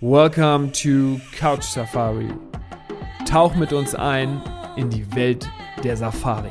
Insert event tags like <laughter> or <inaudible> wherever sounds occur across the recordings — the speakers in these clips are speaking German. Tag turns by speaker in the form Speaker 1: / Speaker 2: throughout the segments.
Speaker 1: Welcome to Couch Safari. Tauch mit uns ein in die Welt der Safari.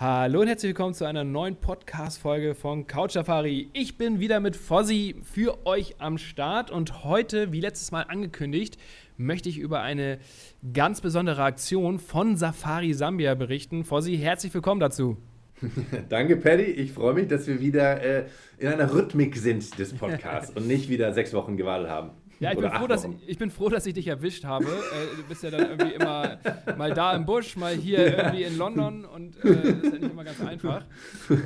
Speaker 1: Hallo und herzlich willkommen zu einer neuen Podcast-Folge von Couch Safari. Ich bin wieder mit Fossi für euch am Start und heute, wie letztes Mal angekündigt, möchte ich über eine ganz besondere Aktion von Safari Sambia berichten. Fossi, herzlich willkommen dazu. <laughs>
Speaker 2: Danke, Paddy. Ich freue mich, dass wir wieder äh, in einer Rhythmik sind des Podcasts <laughs> und nicht wieder sechs Wochen gewartet haben.
Speaker 1: Ja, ich bin, froh, dass, ich bin froh, dass ich dich erwischt habe. Äh, du bist ja dann irgendwie immer mal da im Busch, mal hier irgendwie in London und äh, das ist ja nicht immer ganz einfach.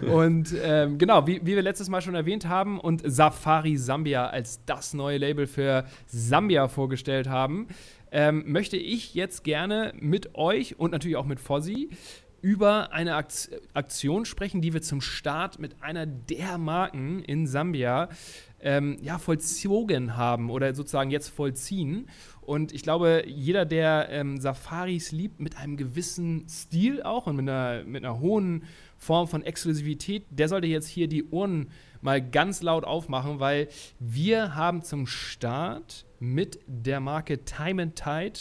Speaker 1: Und ähm, genau, wie, wie wir letztes Mal schon erwähnt haben und Safari Sambia als das neue Label für Sambia vorgestellt haben, ähm, möchte ich jetzt gerne mit euch und natürlich auch mit Fozzy über eine Aktion sprechen, die wir zum Start mit einer der Marken in Sambia ähm, ja, vollzogen haben oder sozusagen jetzt vollziehen. Und ich glaube, jeder, der ähm, Safaris liebt, mit einem gewissen Stil auch und mit einer, mit einer hohen Form von Exklusivität, der sollte jetzt hier die Ohren mal ganz laut aufmachen, weil wir haben zum Start mit der Marke Time and Tide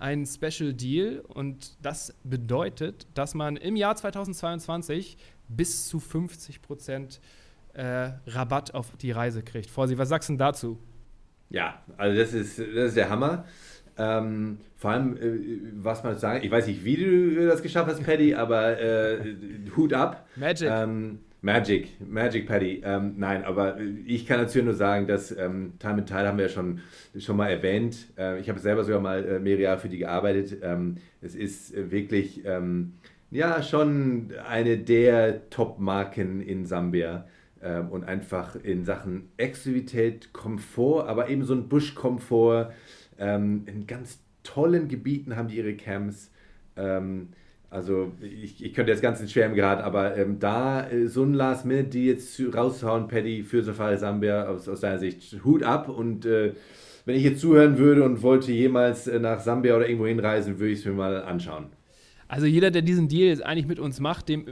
Speaker 1: ein Special Deal und das bedeutet, dass man im Jahr 2022 bis zu 50 Prozent äh, Rabatt auf die Reise kriegt. Vorsi, was sagst du dazu?
Speaker 2: Ja, also das ist, das ist der Hammer. Ähm, vor allem, äh, was man sagen, ich weiß nicht, wie du das geschafft hast, Paddy, aber äh, Hut ab.
Speaker 1: Magic.
Speaker 2: Ähm, Magic, Magic Paddy. Ähm, nein, aber ich kann natürlich nur sagen, dass ähm, Time and Tide haben wir ja schon, schon mal erwähnt. Äh, ich habe selber sogar mal äh, mehrere Jahre für die gearbeitet. Ähm, es ist äh, wirklich, ähm, ja, schon eine der Top-Marken in Sambia ähm, und einfach in Sachen Exklusivität, Komfort, aber eben so ein Buschkomfort. Ähm, in ganz tollen Gebieten haben die ihre Camps. Ähm, also ich, ich könnte jetzt ganz ins Schwärmen geraten, aber ähm, da äh, so ein Last Minute, die jetzt raushauen, Paddy, für Safari Sambia, aus, aus deiner Sicht, Hut ab und äh, wenn ich jetzt zuhören würde und wollte jemals äh, nach Sambia oder irgendwo hinreisen, würde ich es mir mal anschauen.
Speaker 1: Also jeder, der diesen Deal jetzt eigentlich mit uns macht, dem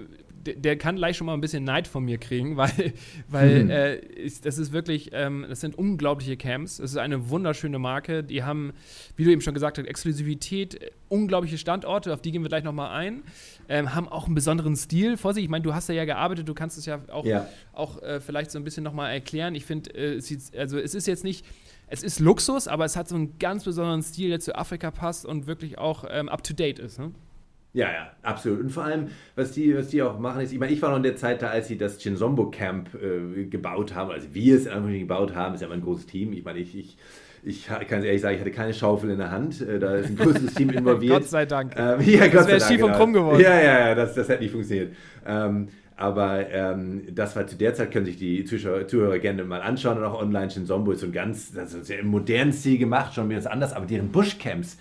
Speaker 1: der, kann gleich schon mal ein bisschen Neid von mir kriegen, <laughs> weil, weil mhm. äh, ist, das ist wirklich, ähm, das sind unglaubliche Camps. Es ist eine wunderschöne Marke. Die haben, wie du eben schon gesagt hast, Exklusivität, äh, unglaubliche Standorte, auf die gehen wir gleich nochmal ein. Ähm, haben auch einen besonderen Stil. Vorsicht, ich meine, du hast da ja gearbeitet, du kannst es ja auch, ja. auch äh, vielleicht so ein bisschen nochmal erklären. Ich finde, äh, also es ist jetzt nicht es ist Luxus, aber es hat so einen ganz besonderen Stil, der zu Afrika passt und wirklich auch ähm, up to date ist. Ne?
Speaker 2: Ja, ja, absolut. Und vor allem, was die, was die auch machen, ist, ich meine, ich war noch in der Zeit da, als sie das Chinsombo Camp äh, gebaut haben, also wir es in gebaut haben, ist ja immer ein großes Team. Ich meine, ich, ich, ich kann ehrlich sagen, ich hatte keine Schaufel in der Hand. Äh, da ist ein größeres Team <laughs> involviert.
Speaker 1: Gott sei Dank.
Speaker 2: Ähm, <laughs> ja, Gott
Speaker 1: das wäre schief und krumm geworden.
Speaker 2: Ja, ja, ja, das, das hätte nicht funktioniert. Ähm, aber ähm, das war zu der Zeit, können sich die Zuschauer, Zuhörer gerne mal anschauen und auch online. Chinsombo ist so ein ganz, das ist ja im modernen Stil gemacht, schon wieder anders, aber deren Bushcamps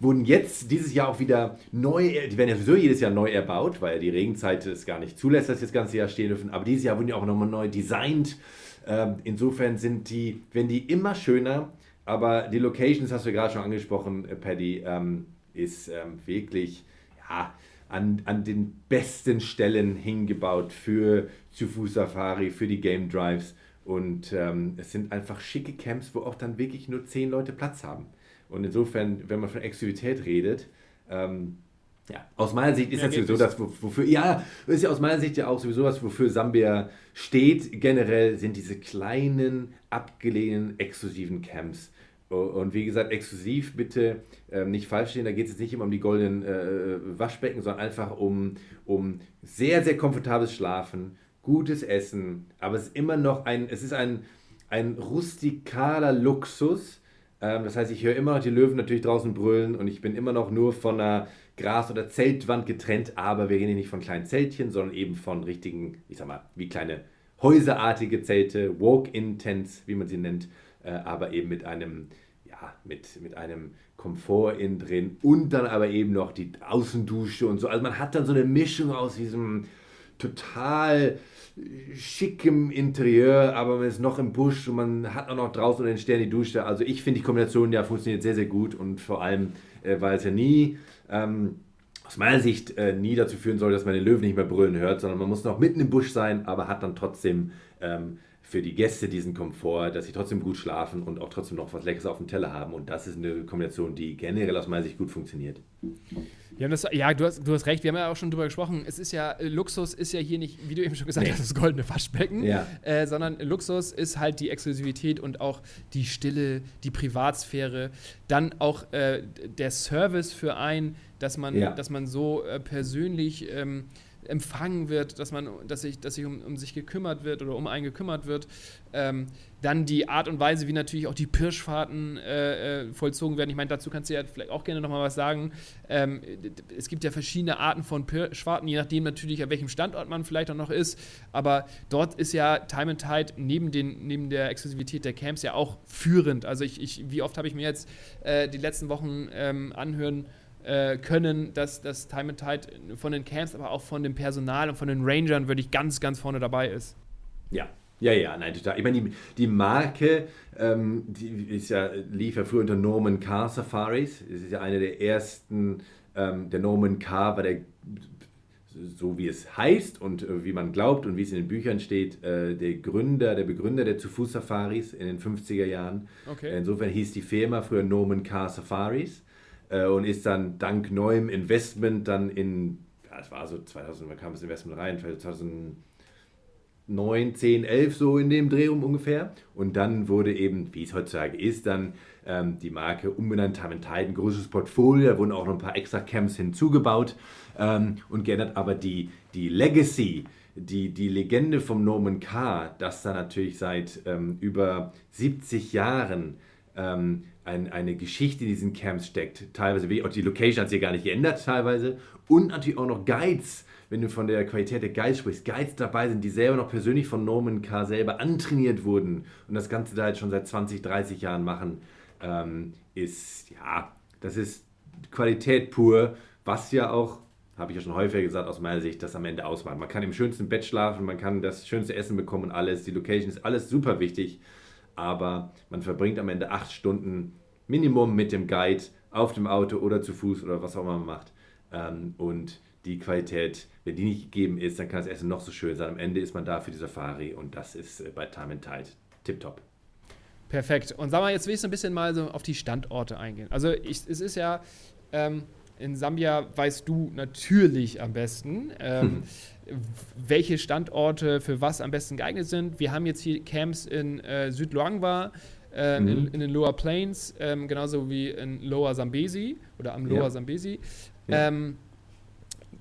Speaker 2: wurden jetzt dieses Jahr auch wieder neu, die werden ja sowieso jedes Jahr neu erbaut, weil die Regenzeit es gar nicht zulässt, dass sie das ganze Jahr stehen dürfen. Aber dieses Jahr wurden die auch nochmal neu designt. Ähm, insofern sind die, werden die immer schöner. Aber die Locations hast du gerade schon angesprochen, äh, Paddy, ähm, ist ähm, wirklich ja, an, an den besten Stellen hingebaut für zu Fuß Safari, für die Game Drives. Und ähm, es sind einfach schicke Camps, wo auch dann wirklich nur zehn Leute Platz haben. Und insofern, wenn man von Exklusivität redet, ähm, ja, aus meiner Sicht ist ja, das sowieso das, wofür, ja, ist ja aus meiner Sicht ja auch sowieso was, wofür Sambia steht. Generell sind diese kleinen, abgelehnten, exklusiven Camps. Und wie gesagt, exklusiv bitte äh, nicht falsch verstehen, da geht es jetzt nicht immer um die goldenen äh, Waschbecken, sondern einfach um, um sehr, sehr komfortables Schlafen, gutes Essen, aber es ist immer noch ein, es ist ein, ein rustikaler Luxus, Ähm, das heißt, ich höre immer noch die Löwen natürlich draußen brüllen und ich bin immer noch nur von einer Gras- oder Zeltwand getrennt, aber wir reden hier nicht von kleinen Zeltchen, sondern eben von richtigen, ich sag mal, wie kleine häuserartige Zelte, Walk-in-Tents, wie man sie nennt, äh, aber eben mit einem, ja, mit, mit einem Komfort innen drin und dann aber eben noch die Außendusche und so. Also man hat dann so eine Mischung aus diesem total schickem Interieur, aber man ist noch im Busch und man hat auch noch draußen den Stern die Dusche. Also ich finde die Kombination ja funktioniert sehr, sehr gut und vor allem, äh, weil es ja nie, ähm, aus meiner Sicht, äh, nie dazu führen soll, dass man den Löwen nicht mehr brüllen hört, sondern man muss noch mitten im Busch sein, aber hat dann trotzdem ähm, für die Gäste diesen Komfort, dass sie trotzdem gut schlafen und auch trotzdem noch was Leckeres auf dem Teller haben. Und das ist eine Kombination, die generell aus meiner Sicht gut funktioniert.
Speaker 1: Ja, das, ja du, hast, du hast recht, wir haben ja auch schon drüber gesprochen. Es ist ja, Luxus ist ja hier nicht, wie du eben schon gesagt nee. hast, das goldene Waschbecken, ja. äh, sondern Luxus ist halt die Exklusivität und auch die Stille, die Privatsphäre, dann auch äh, der Service für einen, dass man, ja. dass man so äh, persönlich. Ähm, empfangen wird, dass man, dass sich, dass sich um, um sich gekümmert wird oder um einen gekümmert wird. Ähm, dann die Art und Weise, wie natürlich auch die Pirschfahrten äh, äh, vollzogen werden. Ich meine, dazu kannst du ja vielleicht auch gerne nochmal was sagen. Ähm, es gibt ja verschiedene Arten von Pirschfahrten, je nachdem natürlich, an welchem Standort man vielleicht auch noch ist. Aber dort ist ja Time and Tide neben, den, neben der Exklusivität der Camps ja auch führend. Also ich, ich wie oft habe ich mir jetzt äh, die letzten Wochen ähm, anhören äh, können, dass das Time and Tide von den Camps, aber auch von dem Personal und von den Rangern wirklich ganz, ganz vorne dabei ist.
Speaker 2: Ja, ja, ja, nein, total. Ich meine, die, die Marke, ähm, die ist ja, lief ja früher unter Norman Car Safaris. Es ist ja eine der ersten, ähm, der Norman Car war der, so wie es heißt und äh, wie man glaubt und wie es in den Büchern steht, äh, der Gründer, der Begründer der Zu-Fuß-Safaris in den 50er Jahren. Okay. Insofern hieß die Firma früher Norman Car Safaris äh, und ist dann dank neuem Investment dann in, ja, es war so 2000, wann kam das Investment rein? 2009, 10, 11 so in dem Dreh um ungefähr. Und dann wurde eben, wie es heutzutage ist, dann ähm, die Marke umbenannt, Tide, ein großes Portfolio, da wurden auch noch ein paar extra Camps hinzugebaut ähm, und geändert, aber die, die Legacy, die, die Legende vom Norman Carr, dass da natürlich seit ähm, über 70 Jahren ähm, ein, eine Geschichte in diesen Camps steckt. Teilweise, auch die Location hat sich gar nicht geändert, teilweise. Und natürlich auch noch Guides, wenn du von der Qualität der Guides sprichst. Guides dabei sind, die selber noch persönlich von Norman K. selber antrainiert wurden und das Ganze da jetzt schon seit 20, 30 Jahren machen, ähm, ist, ja, das ist Qualität pur, was ja auch habe ich ja schon häufiger gesagt, aus meiner Sicht, das am Ende ausmacht. Man kann im schönsten Bett schlafen, man kann das schönste Essen bekommen und alles. Die Location ist alles super wichtig aber man verbringt am Ende acht Stunden Minimum mit dem Guide auf dem Auto oder zu Fuß oder was auch immer man macht. Ähm, und die Qualität, wenn die nicht gegeben ist, dann kann das Essen noch so schön sein. Am Ende ist man da für die Safari und das ist äh, bei Time and Tide tipptopp.
Speaker 1: Perfekt. Und sag mal, jetzt will ich so ein bisschen mal so auf die Standorte eingehen. Also ich, es ist ja, ähm, in Sambia weißt du natürlich am besten, ähm, <laughs> welche Standorte für was am besten geeignet sind. Wir haben jetzt hier Camps in äh, Südluangwa, äh, mhm. in, in, den Lower Plains, ähm, genauso wie in Lower Zambesi oder am Lower ja. Zambesi. Ja. Ähm,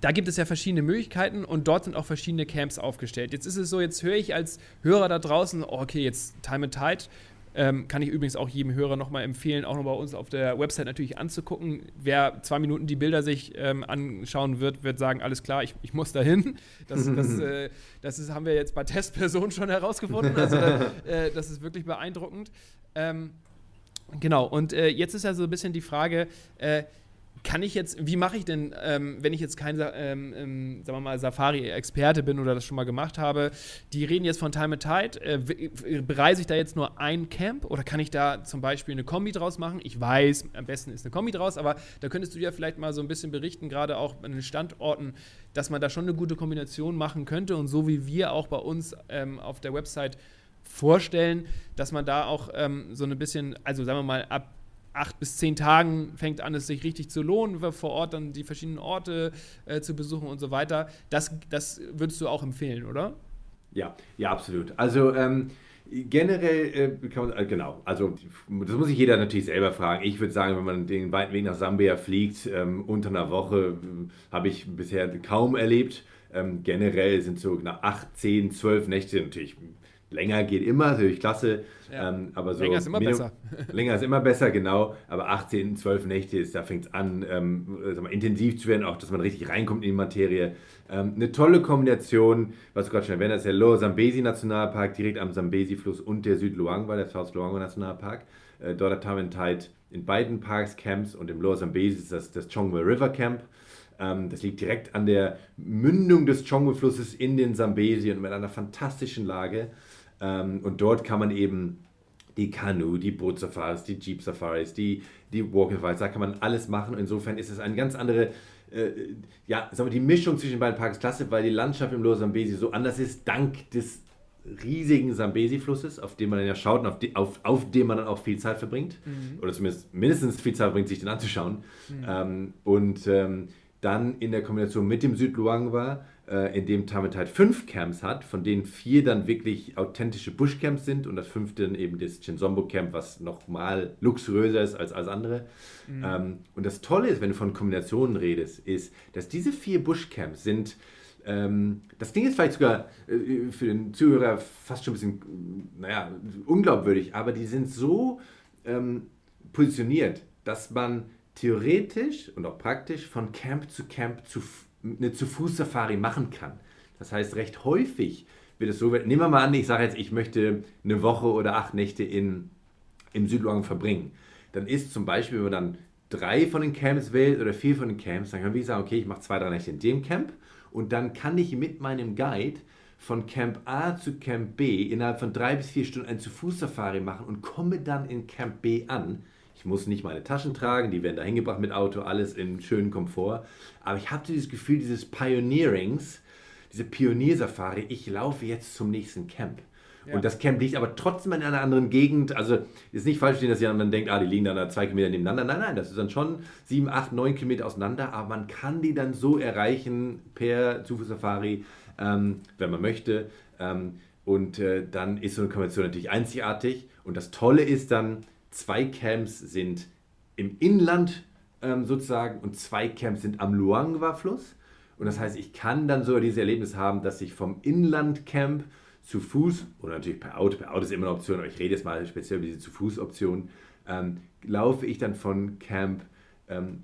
Speaker 1: da gibt es ja verschiedene Möglichkeiten und dort sind auch verschiedene Camps aufgestellt. Jetzt ist es so, jetzt höre ich als Hörer da draußen, oh, okay, jetzt Time and Tide, ähm, kann ich übrigens auch jedem Hörer nochmal empfehlen, auch noch bei uns auf der Website natürlich anzugucken. Wer zwei Minuten die Bilder sich ähm, anschauen wird, wird sagen, alles klar, ich, ich muss dahin. Das, <laughs> das, äh, das ist, haben wir jetzt bei Testpersonen schon herausgefunden. Also äh, das ist wirklich beeindruckend. Ähm, genau, und äh, jetzt ist ja so ein bisschen die Frage, äh, kann ich jetzt, wie mache ich denn, ähm, wenn ich jetzt kein, ähm, ähm, sagen wir mal, Safari-Experte bin oder das schon mal gemacht habe, die reden jetzt von Time and Tide, äh, bereise ich da jetzt nur ein Camp oder kann ich da zum Beispiel eine Kombi draus machen? Ich weiß, am besten ist eine Kombi draus, aber da könntest du ja vielleicht mal so ein bisschen berichten, gerade auch an den Standorten, dass man da schon eine gute Kombination machen könnte und so wie wir auch bei uns ähm, auf der Website vorstellen, dass man da auch ähm, so ein bisschen, also sagen wir mal, ab acht bis zehn Tagen fängt an, es sich richtig zu lohnen, vor Ort dann die verschiedenen Orte äh, zu besuchen und so weiter. Das, das würdest du auch empfehlen, oder?
Speaker 2: Ja, ja, absolut. Also ähm, generell äh, kann man, äh, genau, also das muss sich jeder natürlich selber fragen. Ich würde sagen, wenn man den weiten Weg nach Sambia fliegt, ähm, unter einer Woche äh, habe ich bisher kaum erlebt. Ähm, generell sind so nach 8, 10, 12 Nächte natürlich länger geht immer, natürlich klasse.
Speaker 1: Ja.
Speaker 2: Ähm, aber so
Speaker 1: Länger ist immer
Speaker 2: Minimum-
Speaker 1: besser. <laughs>
Speaker 2: länger ist immer besser, genau. Aber 18, 12 Nächte ist, da fängt es an, ähm, mal, intensiv zu werden, auch dass man richtig reinkommt in die Materie. Ähm, eine tolle Kombination, was du gerade schon erwähnt hast, der Lower Zambesi Nationalpark, direkt am Zambesi-Fluss und der Südluangwa, der South Luangwa Nationalpark. Äh, dort hat Tide in beiden Parks Camps und im Lower Zambesi ist das, das Chongwe River Camp. Ähm, das liegt direkt an der Mündung des Chongwe-Flusses in den Zambesi und mit einer fantastischen Lage. Ähm, und dort kann man eben die Kanu, die Bootsafaris, die Jeep-Safaris, die, die Walk-in-Files, da kann man alles machen. Insofern ist es eine ganz andere, äh, ja, sagen wir, die Mischung zwischen den beiden Parks klasse, weil die Landschaft im Lower Zambesi so anders ist, dank des riesigen Zambesi-Flusses, auf den man dann ja schaut und auf, die, auf, auf dem man dann auch viel Zeit verbringt. Oder zumindest mindestens viel Zeit verbringt, sich den anzuschauen. Ähm, und ähm, dann in der Kombination mit dem Südluangwa, äh, in dem Tamatite fünf Camps hat, von denen vier dann wirklich authentische Bushcamps sind und das fünfte dann eben das Chinsombo Camp, was nochmal luxuriöser ist als alles andere. Ähm, und das Tolle ist, wenn du von Kombinationen redest, ist, dass diese vier Bushcamps sind ähm, das Ding ist vielleicht sogar äh, für den Zuhörer fast schon ein bisschen, naja, unglaubwürdig, aber die sind so ähm, positioniert, dass man theoretisch und auch praktisch von Camp zu Camp zu, eine Zu-Fuß-Safari machen kann. Das heißt, recht häufig wird es so, nehmen wir mal an, ich sage jetzt, ich möchte eine Woche oder acht Nächte in, im Südluang verbringen. Dann ist zum Beispiel, wenn man dann drei von den Camps wählt oder vier von den Camps, dann kann ich sagen, okay, ich mache zwei, drei Nächte in dem Camp und dann kann ich mit meinem Guide von Camp A zu Camp B innerhalb von drei bis vier Stunden ein Zu-Fuß-Safari machen und komme dann in Camp B an. Ich muss nicht meine Taschen tragen, die werden da hingebracht mit Auto, alles in schönen Komfort. Aber ich habe dieses Gefühl dieses Pioneerings, diese Pioniersafari, ich laufe jetzt zum nächsten Camp. Und das Camp liegt aber trotzdem in einer anderen Gegend. Also ist nicht falsch dass jemand dann denkt, ah, die liegen dann da zwei Kilometer nebeneinander. Nein, nein, das ist dann schon sieben, acht, neun Kilometer auseinander. Aber man kann die dann so erreichen per Zufußsafari, ähm, wenn man möchte. Ähm, und äh, dann ist so eine Konvention natürlich einzigartig. Und das Tolle ist dann, zwei Camps sind im Inland ähm, sozusagen und zwei Camps sind am Luangwa-Fluss. Und das heißt, ich kann dann sogar dieses Erlebnis haben, dass ich vom Inlandcamp zu Fuß oder natürlich per Auto, per Auto ist immer eine Option, aber ich rede jetzt mal speziell über diese zu Fuß-Option, ähm, laufe ich dann von Camp, ähm,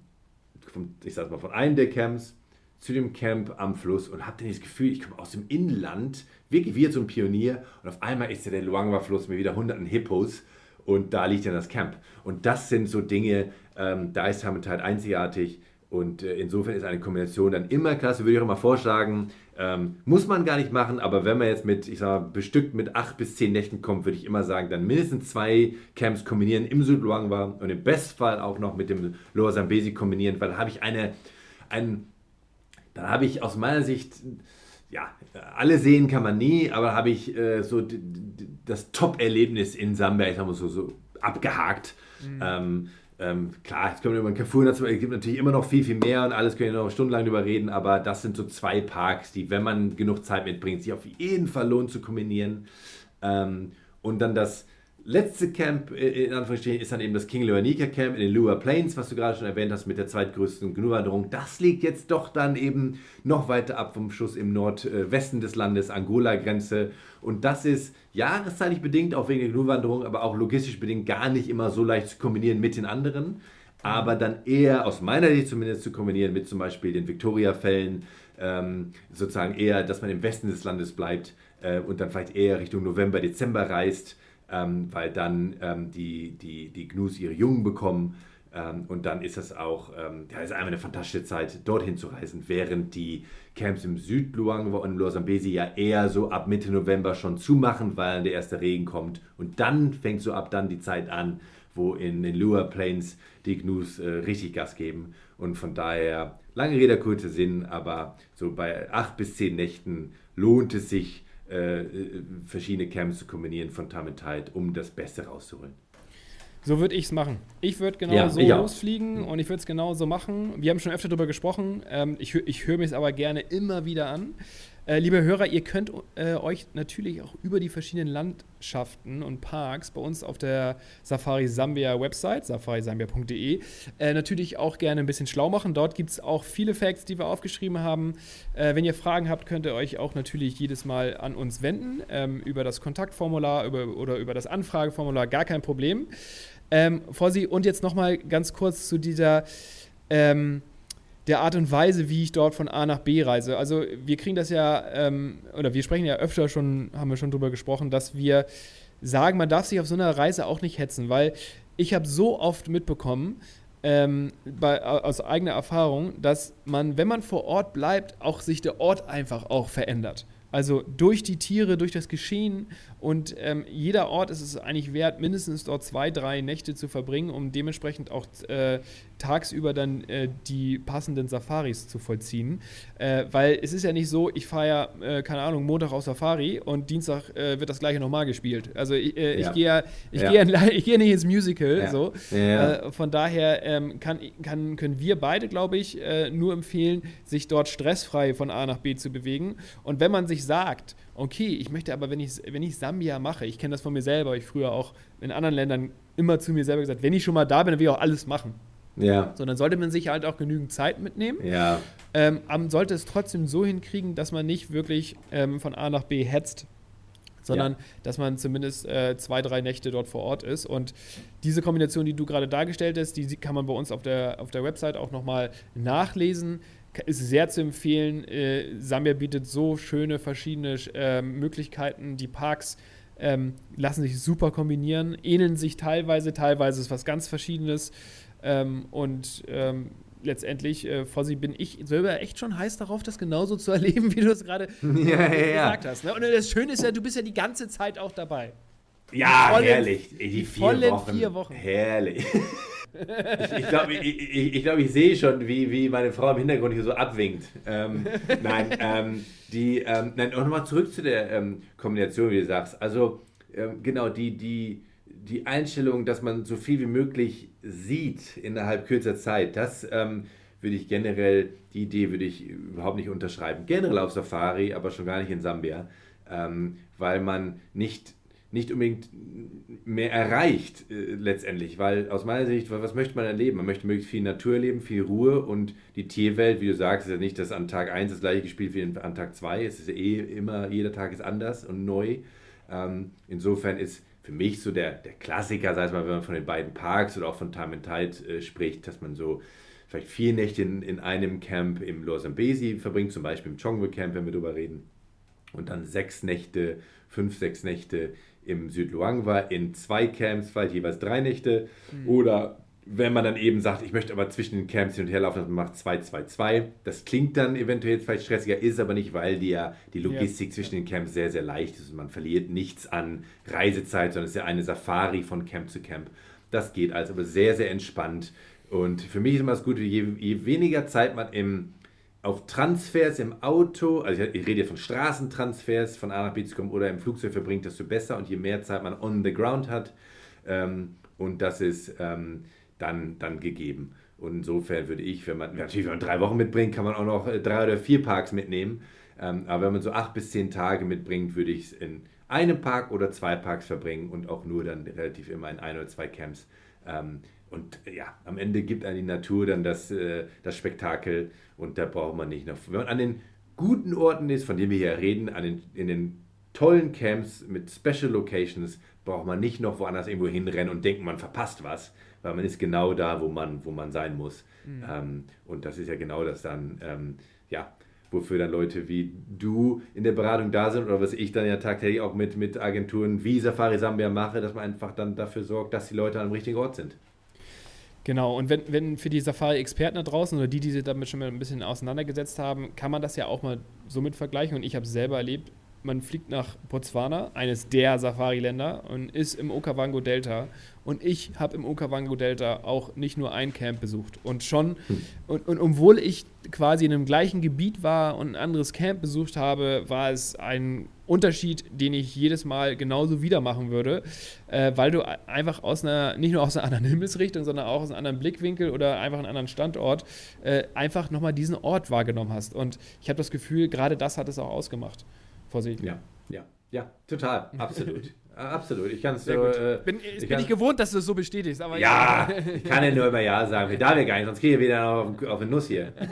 Speaker 2: vom, ich sag mal von einem der Camps zu dem Camp am Fluss und habe dann das Gefühl, ich komme aus dem Inland, wirklich wie jetzt so ein Pionier und auf einmal ist ja der Luangwa-Fluss mit wieder hunderten Hippos und da liegt dann das Camp. Und das sind so Dinge, ähm, da ist Hamilton halt einzigartig und äh, insofern ist eine Kombination dann immer klasse, würde ich auch immer vorschlagen. Ähm, muss man gar nicht machen, aber wenn man jetzt mit, ich sag mal, bestückt mit acht bis zehn Nächten kommt, würde ich immer sagen, dann mindestens zwei Camps kombinieren im Südluangwa und im Bestfall auch noch mit dem Lower Zambesi kombinieren, weil da habe ich eine, ein, dann habe ich aus meiner Sicht, ja, alle sehen kann man nie, aber habe ich äh, so das Top-Erlebnis in Sambia, ich sag mal so, so abgehakt. Ähm, ähm, klar, jetzt können wir über den Carrefour dazu, es gibt natürlich immer noch viel, viel mehr und alles können wir noch stundenlang drüber reden, aber das sind so zwei Parks, die, wenn man genug Zeit mitbringt, sich auf jeden Fall lohnt zu kombinieren. Ähm, und dann das letzte Camp, äh, in Anführungsstrichen, ist dann eben das King Lewanika Camp in den Lua Plains, was du gerade schon erwähnt hast, mit der zweitgrößten Gnu-Wanderung. Das liegt jetzt doch dann eben noch weiter ab vom Schuss im Nordwesten des Landes, Angola-Grenze. Und das ist jahreszeitlich bedingt, auch wegen der Gnu-Wanderung, aber auch logistisch bedingt gar nicht immer so leicht zu kombinieren mit den anderen. Aber dann eher, aus meiner Sicht zumindest, zu kombinieren mit zum Beispiel den Victoria-Fällen, ähm, sozusagen eher, dass man im Westen des Landes bleibt äh, und dann vielleicht eher Richtung November, Dezember reist, ähm, weil dann ähm, die, die, die Gnus ihre Jungen bekommen. Ähm, und dann ist das auch, ähm, ja, ist einfach eine fantastische Zeit, dorthin zu reisen, während die Camps im Südluangwa und Losambesi ja eher so ab Mitte November schon zumachen, weil der erste Regen kommt. Und dann fängt so ab dann die Zeit an, wo in den Lua Plains die Gnus äh, richtig Gas geben. Und von daher, lange Rede, kurzer Sinn, aber so bei acht bis zehn Nächten lohnt es sich, äh, äh, verschiedene Camps zu kombinieren von Time and Tide, um das Beste rauszuholen.
Speaker 1: So würde ich es machen. Ich würde genau
Speaker 2: Ja,
Speaker 1: so losfliegen und ich würde es genau so machen. Wir haben schon öfter darüber gesprochen. Ähm, ich ich höre mir es aber gerne immer wieder an. Äh, liebe Hörer, ihr könnt äh, euch natürlich auch über die verschiedenen Landschaften und Parks bei uns auf der Safari Sambia Website, safarisambia.de, äh, natürlich auch gerne ein bisschen schlau machen. Dort gibt es auch viele Facts, die wir aufgeschrieben haben. Äh, wenn ihr Fragen habt, könnt ihr euch auch natürlich jedes Mal an uns wenden, ähm, über das Kontaktformular über, oder über das Anfrageformular, gar kein Problem. Ähm, Fossi, und jetzt nochmal ganz kurz zu dieser. Ähm, der Art und Weise, wie ich dort von A nach B reise. Also wir kriegen das ja, ähm, oder wir sprechen ja öfter schon, haben wir schon drüber gesprochen, dass wir sagen, man darf sich auf so einer Reise auch nicht hetzen, weil ich habe so oft mitbekommen, ähm, bei, aus eigener Erfahrung, dass man, wenn man vor Ort bleibt, auch sich der Ort einfach auch verändert. Also durch die Tiere, durch das Geschehen und ähm, jeder Ort ist es eigentlich wert, mindestens dort zwei, drei Nächte zu verbringen, um dementsprechend auch äh, tagsüber dann äh, die passenden Safaris zu vollziehen. Äh, weil es ist ja nicht so, ich fahre ja, äh, keine Ahnung, Montag auf Safari und Dienstag äh, wird das gleiche nochmal gespielt. Also ich, äh, ja. ich gehe ja, ich ja. Geh, <laughs> ich nicht ins Musical. Ja. So. Ja. von daher ähm, kann, kann, können wir beide, glaube ich, nur empfehlen, sich dort stressfrei von A nach B zu bewegen. Und wenn man sich sagt, okay, ich möchte aber, wenn ich, wenn ich Sambia mache, ich kenne das von mir selber, ich früher auch in anderen Ländern immer zu mir selber gesagt, wenn ich schon mal da bin, dann will ich auch alles machen. Ja. So, dann sollte man sich halt auch genügend Zeit mitnehmen.
Speaker 2: Ja.
Speaker 1: Ähm, man sollte es trotzdem so hinkriegen, dass man nicht wirklich ähm, von A nach B hetzt, sondern ja. dass man zumindest äh, zwei, drei Nächte dort vor Ort ist. Und diese Kombination, die du gerade dargestellt hast, die kann man bei uns auf der, auf der Website auch nochmal nachlesen ist sehr zu empfehlen. Äh, Sambia bietet so schöne verschiedene äh, Möglichkeiten. Die Parks ähm, lassen sich super kombinieren, ähneln sich teilweise, teilweise ist was ganz Verschiedenes. Ähm, und ähm, letztendlich, äh, Fossi, bin ich selber echt schon heiß darauf, das genauso zu <laughs> erleben, wie du es gerade <laughs> ja, ja, gesagt hast. Ne? Und das Schöne ist ja, du bist ja die ganze Zeit auch dabei.
Speaker 2: Ja, herrlich. Die,
Speaker 1: die vier Wochen. vier Wochen.
Speaker 2: Herrlich. <laughs> ich, glaube, ich, ich, ich, glaub, ich sehe schon, wie, wie meine Frau im Hintergrund hier so abwinkt. Ähm, nein, ähm, die, ähm, nein, auch nochmal zurück zu der ähm, Kombination, wie du sagst. Also, ähm, genau, die, die, die Einstellung, dass man so viel wie möglich sieht innerhalb kürzer Zeit, das ähm, würde ich generell, die Idee würde ich überhaupt nicht unterschreiben. Generell auf Safari, aber schon gar nicht in Sambia, weil man nicht nicht unbedingt mehr erreicht äh, letztendlich, weil aus meiner Sicht, was möchte man erleben? Man möchte möglichst viel Natur erleben, viel Ruhe und die Tierwelt, wie du sagst, ist ja nicht, dass an Tag 1 das gleiche gespielt wie an Tag 2. Es ist eh immer, jeder Tag ist anders und neu. Ähm, insofern ist für mich so der, der Klassiker, sei es mal, wenn man von den beiden Parks oder auch von Time and Tide äh, spricht, dass man so vielleicht vier Nächte in, in einem Camp im Losambesi verbringt, zum Beispiel im Chongwe Camp, wenn wir darüber reden. Und dann sechs Nächte, fünf, sechs Nächte im Südluang war, in zwei Camps, vielleicht jeweils drei Nächte. Mhm. Oder wenn man dann eben sagt, ich möchte aber zwischen den Camps hin und her laufen, man macht 2, 2, 2. Das klingt dann eventuell jetzt vielleicht stressiger, ist aber nicht, weil die, ja, die Logistik ja. zwischen den Camps sehr, sehr leicht ist und man verliert nichts an Reisezeit, sondern es ist ja eine Safari von Camp zu Camp. Das geht also aber sehr, sehr entspannt. Und für mich ist immer das Gute, je, je weniger Zeit man im auf Transfers im Auto, also ich rede von Straßentransfers von A nach B zu kommen oder im Flugzeug verbringt, desto besser und je mehr Zeit man on the ground hat ähm, und das ist ähm, dann, dann gegeben. Und insofern würde ich, wenn man natürlich wenn man drei Wochen mitbringt, kann man auch noch äh, drei oder vier Parks mitnehmen. Ähm, aber wenn man so acht bis zehn Tage mitbringt, würde ich es in einem Park oder zwei Parks verbringen und auch nur dann relativ immer in ein oder zwei Camps. Und ja, am Ende gibt einem die Natur dann das, äh, das Spektakel und da braucht man nicht noch. Wenn man an den guten Orten ist, von denen wir hier reden, an den, in den tollen Camps mit Special Locations, braucht man nicht noch woanders irgendwo hinrennen und denken, man verpasst was, weil man ist genau da, wo man, wo man sein muss. Mhm. Ähm, und das ist ja genau das dann, ähm, ja, wofür dann Leute wie du in der Beratung da sind oder was ich dann ja tagtäglich auch mit, mit Agenturen wie Safari Sambia mache, dass man einfach dann dafür sorgt, dass die Leute am richtigen Ort sind.
Speaker 1: Genau, und wenn, wenn für die Safari-Experten da draußen oder die, die sich damit schon mal ein bisschen auseinandergesetzt haben, kann man das ja auch mal so mit vergleichen. Und ich habe es selber erlebt, man fliegt nach Botswana, eines der Safari-Länder, und ist im Okavango-Delta. Und ich habe im Okavango-Delta auch nicht nur ein Camp besucht. Und schon, hm. und, und obwohl ich quasi in dem gleichen Gebiet war und ein anderes Camp besucht habe, war es ein Unterschied, den ich jedes Mal genauso wieder machen würde, äh, weil du einfach aus einer, nicht nur aus einer anderen Himmelsrichtung, sondern auch aus einem anderen Blickwinkel oder einfach einem anderen Standort äh, einfach nochmal diesen Ort wahrgenommen hast. Und ich habe das Gefühl, gerade das hat es auch ausgemacht.
Speaker 2: Vorsicht. Ja, ja, ja, total, absolut. <laughs> Absolut, ich kann es so.
Speaker 1: Äh, bin, ich bin nicht gewohnt, dass du es so bestätigst, aber
Speaker 2: ja. Ja, ich kann ja nur immer Ja sagen. Wir darf ja gar nicht, sonst kriege ich wieder auf, auf eine Nuss hier. <laughs>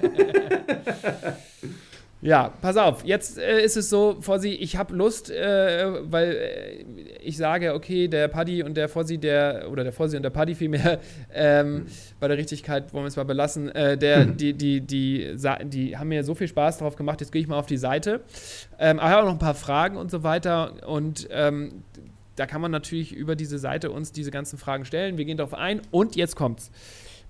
Speaker 1: Ja, pass auf, jetzt äh, ist es so, Fossi, ich habe Lust, äh, weil äh, ich sage, okay, der Paddy und der Fossi, der, oder der Fossi und der Paddy vielmehr, <laughs> ähm, bei der Richtigkeit wollen wir es mal belassen, äh, der, die, die, die, die, die haben mir so viel Spaß drauf gemacht, jetzt gehe ich mal auf die Seite. Ähm, aber ich habe auch noch ein paar Fragen und so weiter und ähm, da kann man natürlich über diese Seite uns diese ganzen Fragen stellen. Wir gehen darauf ein und jetzt kommt's.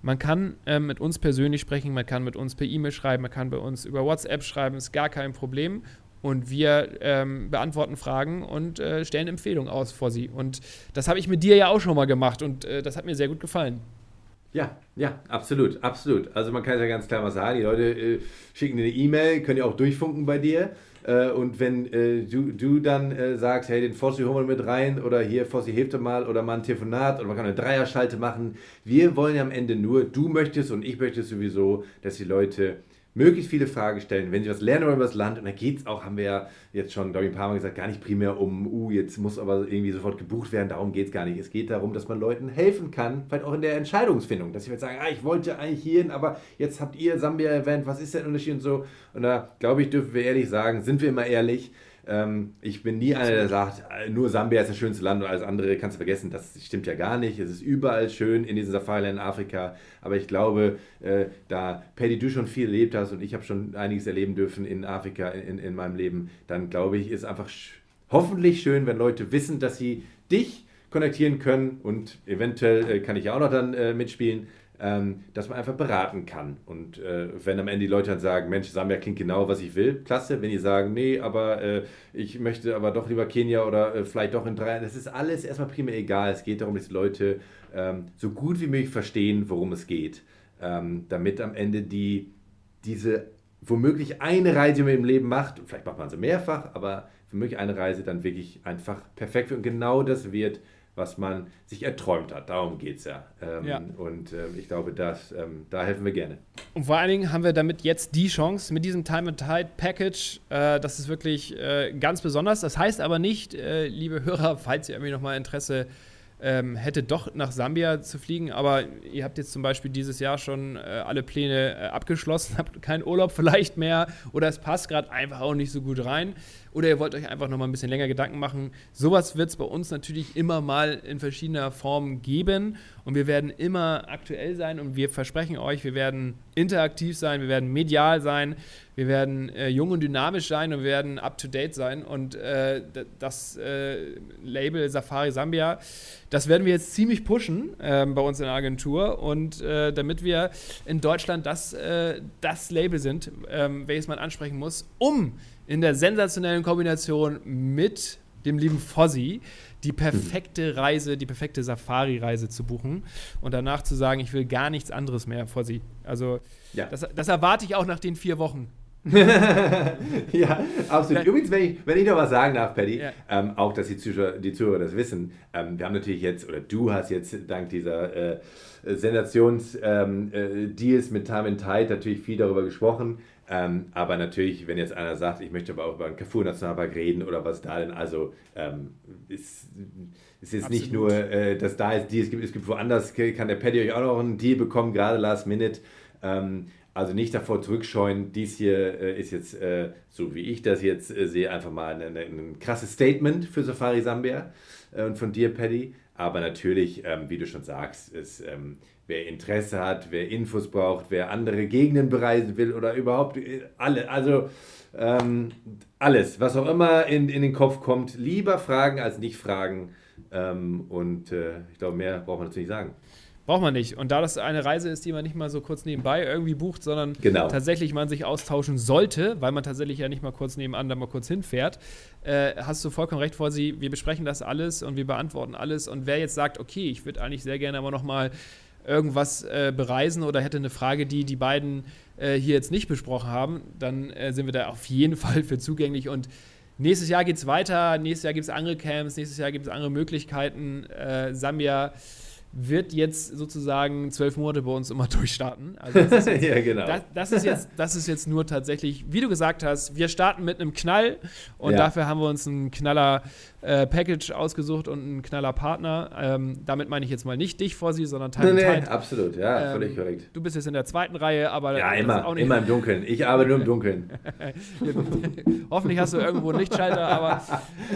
Speaker 1: Man kann äh, mit uns persönlich sprechen, man kann mit uns per E-Mail schreiben, man kann bei uns über WhatsApp schreiben, ist gar kein Problem. Und wir ähm, beantworten Fragen und äh, stellen Empfehlungen aus vor sie. Und das habe ich mit dir ja auch schon mal gemacht und äh, das hat mir sehr gut gefallen.
Speaker 2: Ja, ja, absolut, absolut. Also man kann ja ganz klar mal sagen, die Leute äh, schicken dir eine E-Mail, können ja auch durchfunken bei dir. Äh, und wenn äh, du, du dann äh, sagst, hey, den Fossi holen wir mit rein oder hier, Fossi hebt mal oder mal ein Telefonat oder man kann eine Dreierschalte machen. Wir wollen ja am Ende nur, du möchtest und ich möchte sowieso, dass die Leute möglichst viele Fragen stellen, wenn sie was lernen über das Land. Und da geht es auch, haben wir ja jetzt schon, glaube ich, ein paar Mal gesagt, gar nicht primär um, uh, jetzt muss aber irgendwie sofort gebucht werden. Darum geht es gar nicht. Es geht darum, dass man Leuten helfen kann, vielleicht auch in der Entscheidungsfindung. Dass sie jetzt sagen, ah, ich wollte eigentlich hierhin, aber jetzt habt ihr Sambia erwähnt, was ist der Unterschied und so. Und da, glaube ich, dürfen wir ehrlich sagen, sind wir immer ehrlich ich bin nie einer, der sagt, äh, nur Sambia ist das schönste Land und alles andere kannst du vergessen. Das stimmt ja gar nicht. Es ist überall schön in diesen Safari-Ländern in Afrika. Aber ich glaube, äh, da Paddy, du schon viel erlebt hast und ich habe schon einiges erleben dürfen in Afrika in, in meinem Leben, dann glaube ich, ist einfach hoffentlich schön, wenn Leute wissen, dass sie dich kontaktieren können und eventuell äh, kann ich ja auch noch dann mitspielen ähm, dass man einfach beraten kann. Und äh, wenn am Ende die Leute dann sagen, Mensch, Sambia klingt genau, was ich will, klasse. Wenn die sagen, nee, aber äh, ich möchte aber doch lieber Kenia oder äh, vielleicht doch in drei, das ist alles erstmal primär egal. Es geht darum, dass die Leute ähm, so gut wie möglich verstehen, worum es geht, ähm, damit am Ende die diese womöglich eine Reise im Leben macht, vielleicht macht man sie mehrfach, aber womöglich eine Reise dann wirklich einfach perfekt wird. Und genau das wird was man sich erträumt hat. Darum geht es ja. Ähm, ja. Und äh, ich glaube, das, ähm, da helfen wir gerne.
Speaker 1: Und vor allen Dingen haben wir damit jetzt die Chance mit diesem Time and Tide Package. Äh, das ist wirklich äh, ganz besonders. Das heißt aber nicht, äh, liebe Hörer, falls ihr irgendwie nochmal Interesse ähm, hätte, doch nach Sambia zu fliegen. Aber ihr habt jetzt zum Beispiel dieses Jahr schon äh, alle Pläne äh, abgeschlossen, <laughs> habt keinen Urlaub vielleicht mehr oder es passt gerade einfach auch nicht so gut rein oder ihr wollt euch einfach noch mal ein bisschen länger Gedanken machen. Sowas wird es bei uns natürlich immer mal in verschiedener Form geben und wir werden immer aktuell sein und wir versprechen euch, wir werden interaktiv sein, wir werden medial sein, wir werden äh, jung und dynamisch sein und wir werden up-to-date sein. Und äh, das äh, Label Safari Sambia, das werden wir jetzt ziemlich pushen ähm, bei uns in der Agentur. Und äh, damit wir in Deutschland das, äh, das Label sind, ähm, welches man ansprechen muss, um in der sensationellen Kombination mit dem lieben Fozzy die perfekte Reise, die perfekte Safari-Reise zu buchen und danach zu sagen, ich will gar nichts anderes mehr, Fozzy. Also, ja. das, das erwarte ich auch nach den vier Wochen. <laughs>
Speaker 2: ja, absolut. Übrigens, wenn ich, wenn ich noch was sagen darf, Paddy, ja. ähm, auch, dass die Zuschauer, die Zuhörer das wissen, ähm, wir haben natürlich jetzt, oder du hast jetzt dank dieser äh, Sensations-Deals ähm, äh, mit Time and Tide natürlich viel darüber gesprochen. Ähm, aber natürlich, wenn jetzt einer sagt, ich möchte aber auch über den Kafur-Nationalpark reden oder was da denn, also ähm, ist, ist jetzt Absolut. nicht nur, äh, dass da ist, die, es gibt, es gibt woanders, kann der Paddy euch auch noch einen Deal bekommen, gerade last minute. Ähm, also nicht davor zurückscheuen, dies hier äh, ist jetzt, äh, so wie ich das jetzt äh, sehe, einfach mal ein, ein, krasses Statement für Safari Sambia äh, und von dir, Paddy. Aber natürlich, ähm, wie du schon sagst, ist wer Interesse hat, wer Infos braucht, wer andere Gegenden bereisen will oder überhaupt äh, alle, also ähm, alles, was auch immer in, in den Kopf kommt, lieber fragen als nicht fragen. Ähm, und äh, ich glaube, mehr braucht man dazu nicht sagen.
Speaker 1: braucht man nicht. Und da das eine Reise ist, die man nicht mal so kurz nebenbei irgendwie bucht, sondern
Speaker 2: Genau.
Speaker 1: tatsächlich man sich austauschen sollte, weil man tatsächlich ja nicht mal kurz nebenan da mal kurz hinfährt, äh, hast du vollkommen recht vor sie. Wir besprechen das alles und wir beantworten alles. Und wer jetzt sagt, okay, ich würde eigentlich sehr gerne aber noch mal irgendwas äh, bereisen oder hätte eine Frage, die die beiden äh, hier jetzt nicht besprochen haben, dann äh, sind wir da auf jeden <laughs> Fall für zugänglich und Nächstes Jahr geht es weiter, nächstes Jahr gibt es andere Camps, nächstes Jahr gibt es andere Möglichkeiten. Äh, Sambia wird jetzt sozusagen zwölf Monate bei uns immer <laughs> durchstarten. Also das ist <laughs> jetzt,
Speaker 2: ja, genau.
Speaker 1: das, das, ist jetzt, das ist jetzt nur tatsächlich, wie du gesagt hast, wir starten mit einem Knall und
Speaker 2: Ja.
Speaker 1: dafür haben wir uns einen knaller äh, Package ausgesucht und einen knaller Partner. Ähm, damit meine ich jetzt mal nicht dich vor sie, sondern
Speaker 2: nee,
Speaker 1: Teil
Speaker 2: nee,
Speaker 1: Teil.
Speaker 2: absolut, ja,
Speaker 1: Ähm,
Speaker 2: völlig korrekt.
Speaker 1: Du bist jetzt in der zweiten Reihe, aber
Speaker 2: Ja, immer, immer im Dunkeln. Ich arbeite nur im Dunkeln. <laughs>
Speaker 1: Hoffentlich hast du irgendwo einen Lichtschalter, aber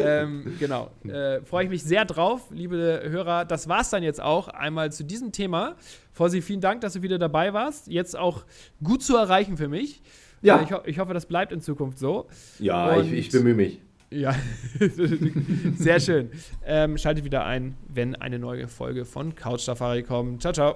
Speaker 1: ähm, genau. Äh, Freue ich mich sehr drauf, liebe Hörer. Das war's dann jetzt auch einmal zu diesem Thema. Vorsi, vielen Dank, dass du wieder dabei warst. Jetzt auch gut zu erreichen für mich.
Speaker 2: Ja.
Speaker 1: Äh, ich, ho ich hoffe, das bleibt in Zukunft so.
Speaker 2: Ja,
Speaker 1: Und-
Speaker 2: ich, ich bemühe mich.
Speaker 1: Ja, <laughs> sehr schön. Ähm, schaltet wieder ein, wenn eine neue Folge von Couch Safari kommt. Ciao, ciao.